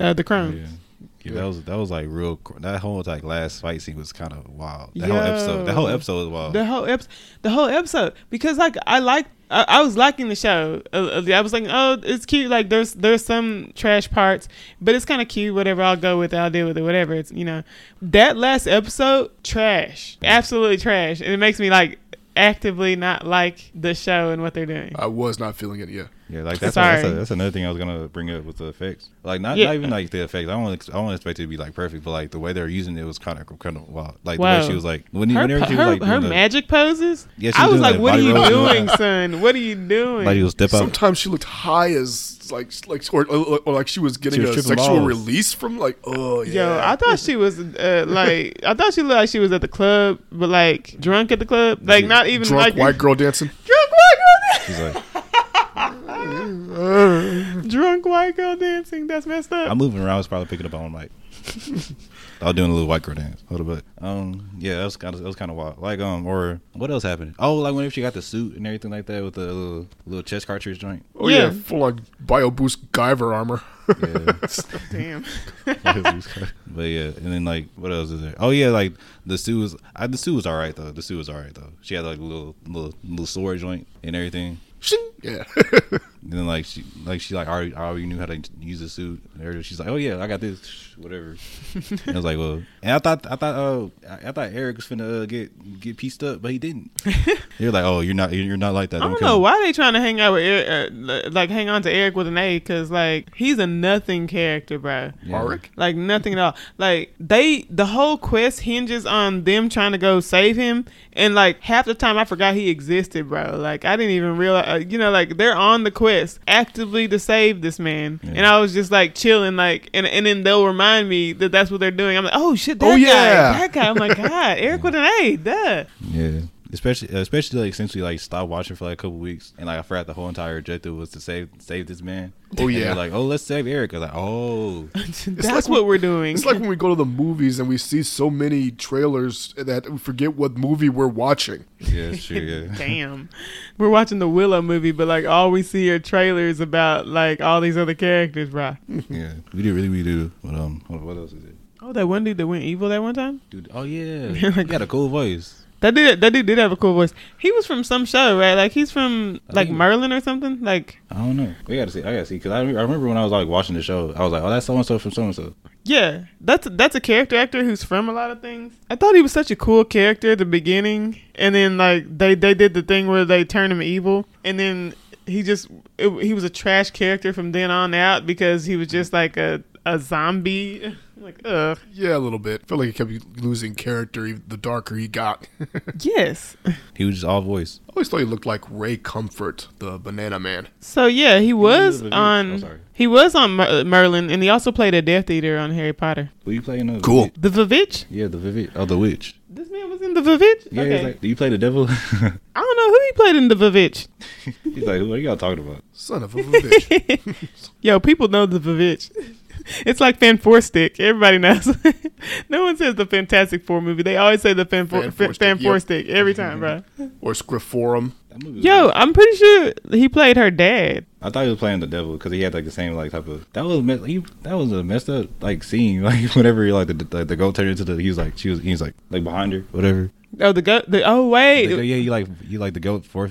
Uh, the crown. Yeah. Yeah, that was that was like real. That whole like last fight scene was kind of wild. That Yo. whole episode, that whole episode was wild. The whole episode, the whole episode, because like I like, I, I was liking the show. Uh, I was like, oh, it's cute. Like there's there's some trash parts, but it's kind of cute. Whatever, I'll go with it. I'll deal with it. Whatever. It's you know, that last episode, trash, absolutely trash, and it makes me like actively not like the show and what they're doing. I was not feeling it. Yeah, yeah, like that's that's, Sorry. a, that's another thing I was gonna bring up with the effects. Like not, Yeah. not even like the effects. I don't I don't expect it to be like perfect, but like the way they're using it was kind of kind of wild. Like the way she was like when her whenever po- she was her, like her doing the- magic poses. Yeah, she I was was doing like, "What are you roll. doing, son? What are you doing?" like you'll step out. sometimes she looked high as like like or, or, or like she was getting was a sexual balls. release from like oh yeah. Yo, I thought she was uh, like I thought she looked like she was at the club, but like drunk at the club, like not even drunk like white girl dancing. drunk white She's like, girl, drunk white girl dancing. That's messed up. I'm moving around. I was probably picking up on mic. I was doing a little white girl dance. Hold up, but um, yeah, that was kind of that was kind of wild. Like um, or what else happened? Oh, like whenever she got the suit and everything like that with the little little chest cartridge joint. Oh yeah, Yeah. full on bio boost Guyver armor. Yeah. Damn. but yeah, and then like what else is there? Oh yeah, like the suit was I, the suit was all right though. The suit was all right though. She had like a little little little sword joint and everything. Shing. Yeah. And then like she like she like already already knew how to use the suit. And she's like, oh yeah, I got this, whatever. and I was like, well, and I thought I thought uh I, I thought Eric was finna uh, get get pieced up, but he didn't. You're like, oh, you're not you're not like that. I don't know me. why they trying to hang out with Eric, uh, like hang on to Eric with an A, because like he's a nothing character, bro. Yeah. Like nothing at all. Like they, the whole quest hinges on them trying to go save him, and like half the time I forgot he existed, bro. Like I didn't even realize, uh, you know, like they're on the quest actively to save this man, Yeah. and I was just like chilling, like, and and then they'll remind me that that's what they're doing. I'm like, oh shit, that Oh, guy, yeah. that guy. I'm like, God, Eric with an A, duh. Yeah. Especially, especially like since we like stopped watching for like a couple weeks, and like I forgot the whole entire objective was to save save this man. Oh, yeah. like oh let's save Eric. I was like oh that's like what we're doing. It's like when we go to the movies and we see so many trailers that we forget what movie we're watching. yeah it's true yeah Damn. We're watching the Willow movie, but like all we see are trailers about like all these other characters, bro. yeah we do really we do. But um what, what else is it? Oh, that one dude that went evil that one time? Dude, oh yeah, he got a cool voice. That dude that dude did have a cool voice. He was from some show, right? Like he's from like Merlin or something. Like I don't know. We gotta see. I gotta see because I, I remember when I was like watching the show, I was like, oh that's so and so from so and so. yeah, that's that's a character actor who's from a lot of things. I thought he was such a cool character at the beginning, and then like they they did the thing where they turned him evil, and then he just it, he was a trash character from then on out because he was just like a a zombie. like ugh. Yeah, a little bit. felt like he kept losing character the darker he got. Yes. He was just all voice. I always thought he looked like Ray Comfort, the Banana Man. So yeah, he was the Beach. on. Oh, sorry. he was on Mer- Merlin, and he also played a Death Eater on Harry Potter. Who you playing? Uh, Cool. The Vivitch. Yeah, the Vivid. Oh, the witch. This man was in the Vivitch. Yeah, okay. he's like, do you play the devil? I don't know who he played in the Vivitch. he's like, what are y'all talking about? Son of a bitch. Yo, people know the Vivitch. It's like Fan Four Stick. Everybody knows. no one says the Fantastic Four movie. They always say the Fan Four, Fan Fan, Four Stick, Four yep. Stick every time, mm-hmm. bro. or Scriphorum. That Yo, good. I'm pretty sure he played her dad. I thought he was playing the devil because he had like the same like type of that was mess, he that was a messed up like scene like whenever he like the the, the goat turned into the he was like she was he was like like behind her whatever Oh, the goat. The oh wait. The- yeah, you like you like the goat for,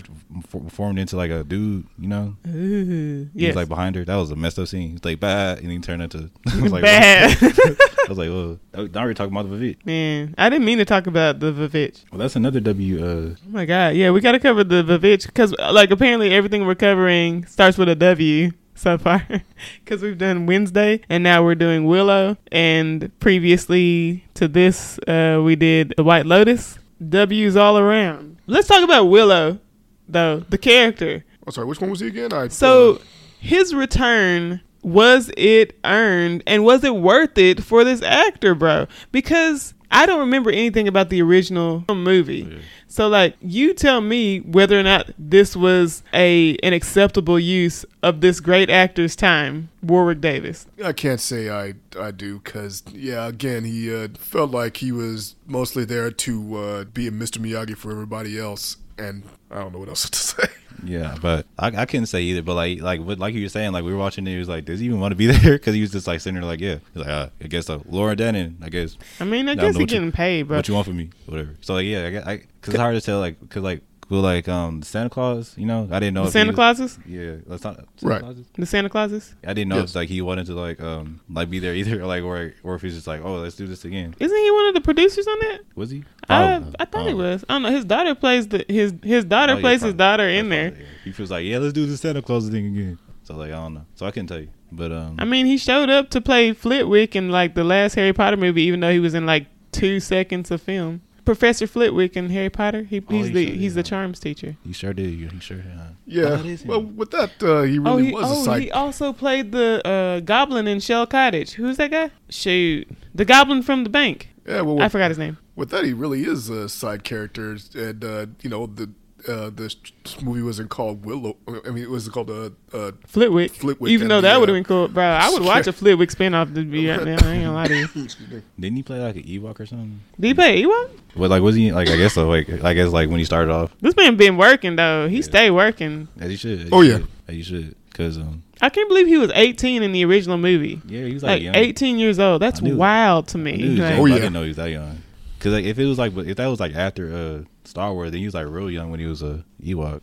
for, formed into like a dude, you know. Ooh, He was like behind her. That was a messed up scene. He's like bad, and he turned into. I was like, Bad. I was like, well, now we're talking about the Vivit. Man, I didn't mean to talk about the Vivitch. Well, that's another W. Uh, Oh my god, yeah, we got to cover the Vivitch because, like, apparently everything we're covering starts with a W so far. Because we've done Wednesday and now we're doing Willow, and previously to this, uh, we did the White Lotus. W's all around. Let's talk about Willow, though the character. I'm sorry, which one was he again? I So his return was it earned and was it worth it for this actor, bro? Because I don't remember anything about the original movie. So like you tell me whether or not this was a an acceptable use of this great actor's time, Warwick Davis. I can't say I I do because yeah, again, he uh, felt like he was mostly there to uh, be a Mr. Miyagi for everybody else, and I don't know what else to say. Yeah, but I, I couldn't say either. But like like what like you were saying, like we were watching it. He was like, does he even want to be there? Because he was just like sitting there, like, yeah. He's like, uh, I guess so. Elora Danan, I guess. I mean, I guess but he's what you- getting paid, but What you want from me? Whatever. So like, yeah, I, get- I cause it's hard to tell, like, cause like, well, like, um, Santa Claus, you know, I didn't know The if Santa was- Clauses? Yeah, that's not Santa Right. Clauses? The Santa Clauses? I didn't know Yes. if like he wanted to like um like be there either, or like or or if he's just like, oh, let's do this again. Isn't he one of the producers on that? Was he? I, I thought he was. I don't know. His daughter plays the his his daughter Oh, yeah, plays his probably. daughter in there. probably, yeah. He feels like, yeah, let's do the Santa Claus thing again. So like, I don't know. So I couldn't tell you, but um, I mean, he showed up to play Flitwick in like the last Harry Potter movie, even though he was in like two seconds of film. Professor Flitwick in Harry Potter. He, Oh, he's he the sure he's did, the huh? charms teacher. he sure did. He sure did. huh? Yeah, Oh, that is him. well, with that, uh, he really oh, he, was a oh, he also played the uh, Goblin in Shell Cottage. Who's that guy? Shoot, the Goblin from the bank. yeah, well, I forgot his name. with that, he really is a side character, and uh, you know the. Uh, this movie wasn't called Willow. I mean, it was called uh, uh, Flitwick. Flitwick Even though the, that uh, would have been cool, bro. I would watch a Flitwick spinoff. To be right now, I ain't gonna lie to you. Didn't he play like an Ewok or something? Did he play Ewok? But like, was he like? I guess so. Like, I guess like when he started off, This man been working though. He Yeah. stay working. as he should. as Oh, he yeah. should, as he should. Cause um, I can't believe he was 18 in the original movie. yeah, he was like, Like young. 18 years old. That's knew- wild to me. knew Like, Oh, but I didn't know he was that young. Cause like if it was like if that was like after uh Star Wars, then he was like real young when he was a Ewok.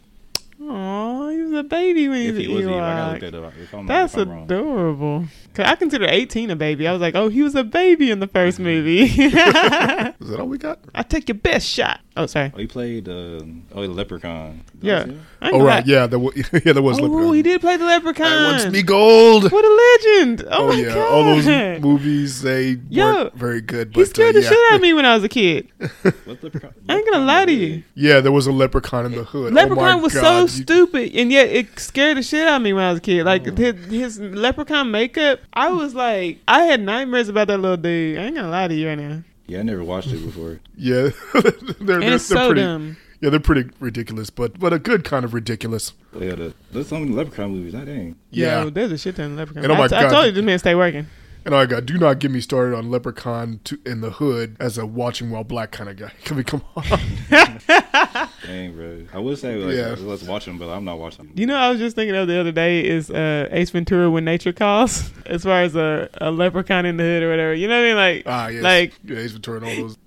Aw, he was a baby when he If was he was a Ewok, I gotta look that up. If I'm, That's if I'm wrong. adorable. Cause I consider 18 a baby. I was like, oh, he was a baby in the first Mm-hmm. movie. Is that all we got? I take your best shot. Oh, sorry. Oh, he played um, oh the Leprechaun. That Yeah. was him? I ain't Oh right, lie. yeah, there was, yeah, there was. Oh, Leprechaun. he did play the leprechaun. I want to be gold. What a legend! Oh, Oh, my yeah, god! all those movies they Yo, weren't very good. But He scared uh, the yeah. shit out of me when I was a kid. What's Leprechaun? I ain't gonna lie to you. Yeah, there was a leprechaun in the hood. oh Leprechaun my was God, so you- stupid, and yet it scared the shit out of me when I was a kid. Like Oh. his, his leprechaun makeup, I was like, I had nightmares about that little dude. I ain't gonna lie to you right now. Yeah, I never watched it before. Yeah, they're, And they're, it's they're so pretty. dumb. Yeah, they're pretty ridiculous, but but a good kind of ridiculous. Oh, yeah, the, there's so many Leprechaun movies. That dang. Yeah, Yo, there's a shit ton of leprechaun. And oh my I, t- I God. told you this man stay working. And I got do not get me started on Leprechaun to, in the hood as a watching while black kind of guy. Can we come on? Dang, bro. I would say like, Yeah. let's watch them, but I'm not watching. You know, I was just thinking of the other day is uh, Ace Ventura when nature calls, as far as a, a leprechaun in the hood or whatever. You know what I mean? Like, ah, yes, like, yeah, Ace Ventura and all those.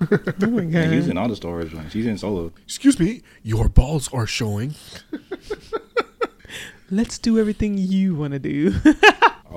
oh my Yeah, he's in all the Star Wars ones. He's in Solo. Excuse me, your balls are showing. Let's do everything you want to do.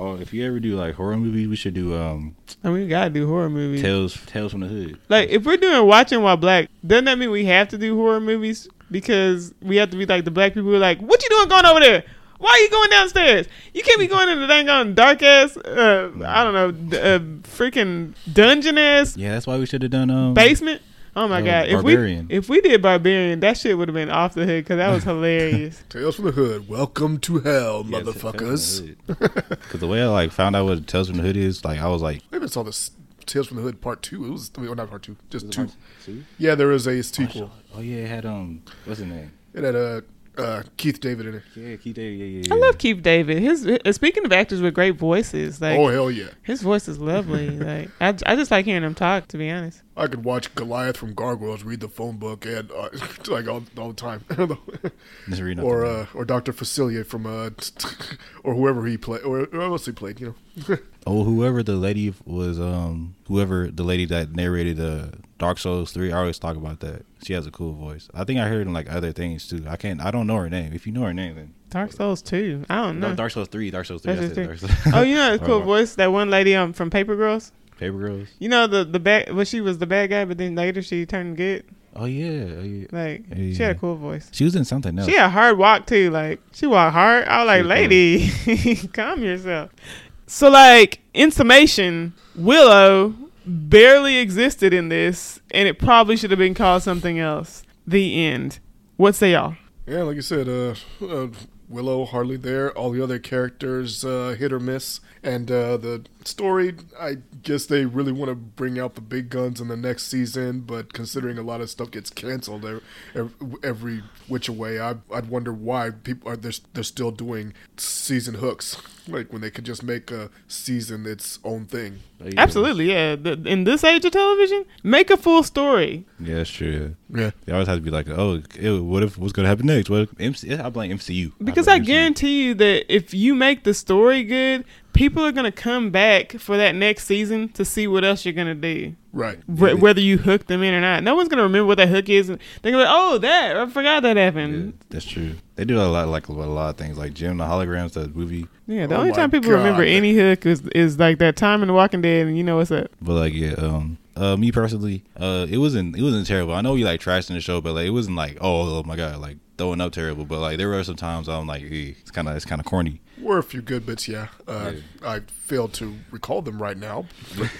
Oh, if you ever do like horror movies, we should do um I mean, we gotta do horror movies. Tales Tales from the Hood. Like, if we're doing watching while black, doesn't that mean we have to do horror movies? Because we have to be like the black people who are like, what you doing going over there? Why are you going downstairs? You can't be going in the dang on dark ass, uh, I don't know, d- uh, freaking dungeon ass Yeah, that's why we should have done um basement. Oh my god! If Barbarian. we if we did barbarian, that shit would have been off the hood because that was hilarious. Tales from the hood. Welcome to hell, yeah, motherfuckers. Because the way I like found out what Tales from the Hood is, like I was like, I even saw this Tales from the Hood Part Two. It was I mean, not Part Two, just two. part two? Yeah, there is a sequel. Oh yeah, it had um, what's his name? It had uh, uh, Keith David in it. Yeah, Keith David. Yeah, yeah, yeah. I love Keith David. His uh, speaking of actors with great voices, like oh hell yeah! his voice is lovely. like I, I just like hearing him talk. To be honest, I could watch Goliath from Gargoyles read the phone book and uh, like all, all the time, or uh, or Doctor Facilier from uh, or whoever he played, or who else he played, you know. Oh, whoever the lady was, um, whoever the lady that narrated uh, Dark Souls three, I always talk about that. She has a cool voice. I think I heard in like other things too. I can't, I don't know her name. If you know her name, then Dark Souls 2. I don't know. no, Dark Souls three, Dark Souls three. Dark That's Souls it, Dark Souls. oh, you know that cool voice? That one lady um, from Paper Girls? Paper Girls. You know the the bad, well, she was the bad guy, but then later she turned good. Oh yeah, oh, yeah. Like Yeah, she had a cool voice. She was in something else. She had a hard walk too. Like she walked hard. I was like, She lady, calm yourself. So like in summation, Willow barely existed in this, and it probably should have been called something else. The end. What say y'all? Yeah, like you said, uh, uh, Willow hardly there. All the other characters uh, hit or miss, and uh, the story. I guess they really want to bring out the big guns in the next season, but considering a lot of stuff gets canceled every, every which way, I, I'd wonder why people are they're, they're still doing season hooks, like when they could just make a season its own thing. Absolutely, yeah. In this age of television, make a full story. Yeah, that's true. Yeah, They always have to be like, oh, ew, what if what's gonna happen next? What if MC? I blame MCU Because blame I guarantee you that if you make the story good, people are gonna come back for that next season to see what else you're gonna do. right. Wh- whether you hook them in or not. No one's gonna remember what that hook is. They're gonna be like, "Oh, that I forgot that Yeah, happened." that's true. They do a lot, like a lot of things, like Jem the holograms, that movie. Yeah, the Oh only time people remember any hook is is like that time in The Walking Dead, and you know what's up. But like, yeah, um, uh, me personally, uh, it wasn't, it wasn't terrible. I know you like trashed in the show, but like, it wasn't like, oh, oh my god, like throwing up terrible. But like, there were some times I'm like, eh, it's kind of, it's kind of corny. Were a few good bits, yeah. Uh, I failed to recall them right now.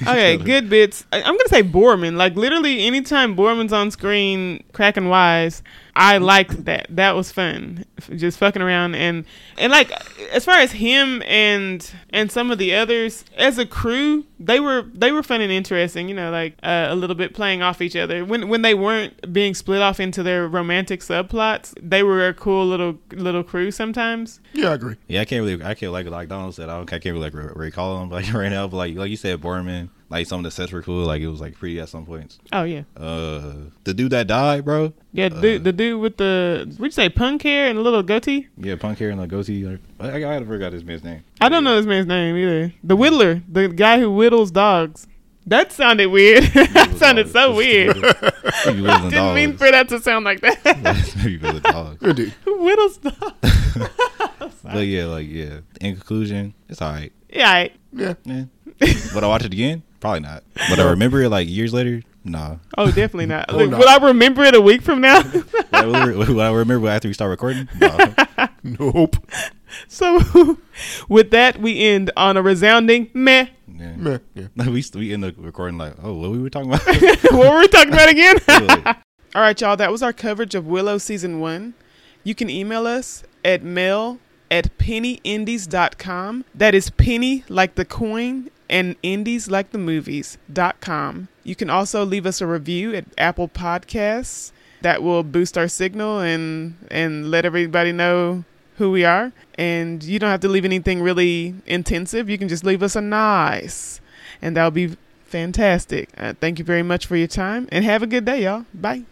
Okay, good bits. I, I'm gonna say Boorman. Like literally, anytime Boorman's on screen, cracking wise, I liked that. That was fun, just fucking around and and like as far as him and and some of the others as a crew, they were they were fun and interesting. You know, like uh, a little bit playing off each other when when they weren't being split off into their romantic subplots. They were a cool little little crew sometimes. Yeah, I agree. Yeah, I can't really, I can't like like Donald said, I, don't, I can't really like re- recall them like right now. But like, like you said, Boorman, like some of the sets were cool. Like it was like pretty at some points. Oh yeah. Uh, the dude that died, bro. Yeah, the, dude, the dude with the what'd you say, punk hair and a little goatee? Yeah, punk hair and the goatee. Like, I, I, I forgot his man's name. I don't know this man's name either. The whittler, the guy who whittles dogs. That sounded weird. that sounded so weird. Didn't mean for that to sound like that. Maybe for the dogs. Who whittles dogs? But yeah, like yeah. In conclusion, it's all right. Yeah, I- Yeah. Yeah. Would I watch it again? Probably not. But I remember it like years later. Nah. oh, definitely not. Oh, Like, no. Will I remember it a week from now? Would I remember- would I remember after we start recording? No. Nope. so, with that, we end on a resounding meh. Yeah. Meh. Yeah. we we end the recording like, oh, what were we were talking about? what were we talking about again? Like, All right, y'all. That was our coverage of Willow season one. You can email us at mail at pennyindies.com. That is penny like the coin and indies like the movies dot com. You can also leave us a review at Apple Podcasts. That will boost our signal and and let everybody know who we are. And you don't have to leave anything really intensive. You can just leave us a nice, and that'll be fantastic. Uh, thank you very much for your time, and have a good day, y'all. Bye.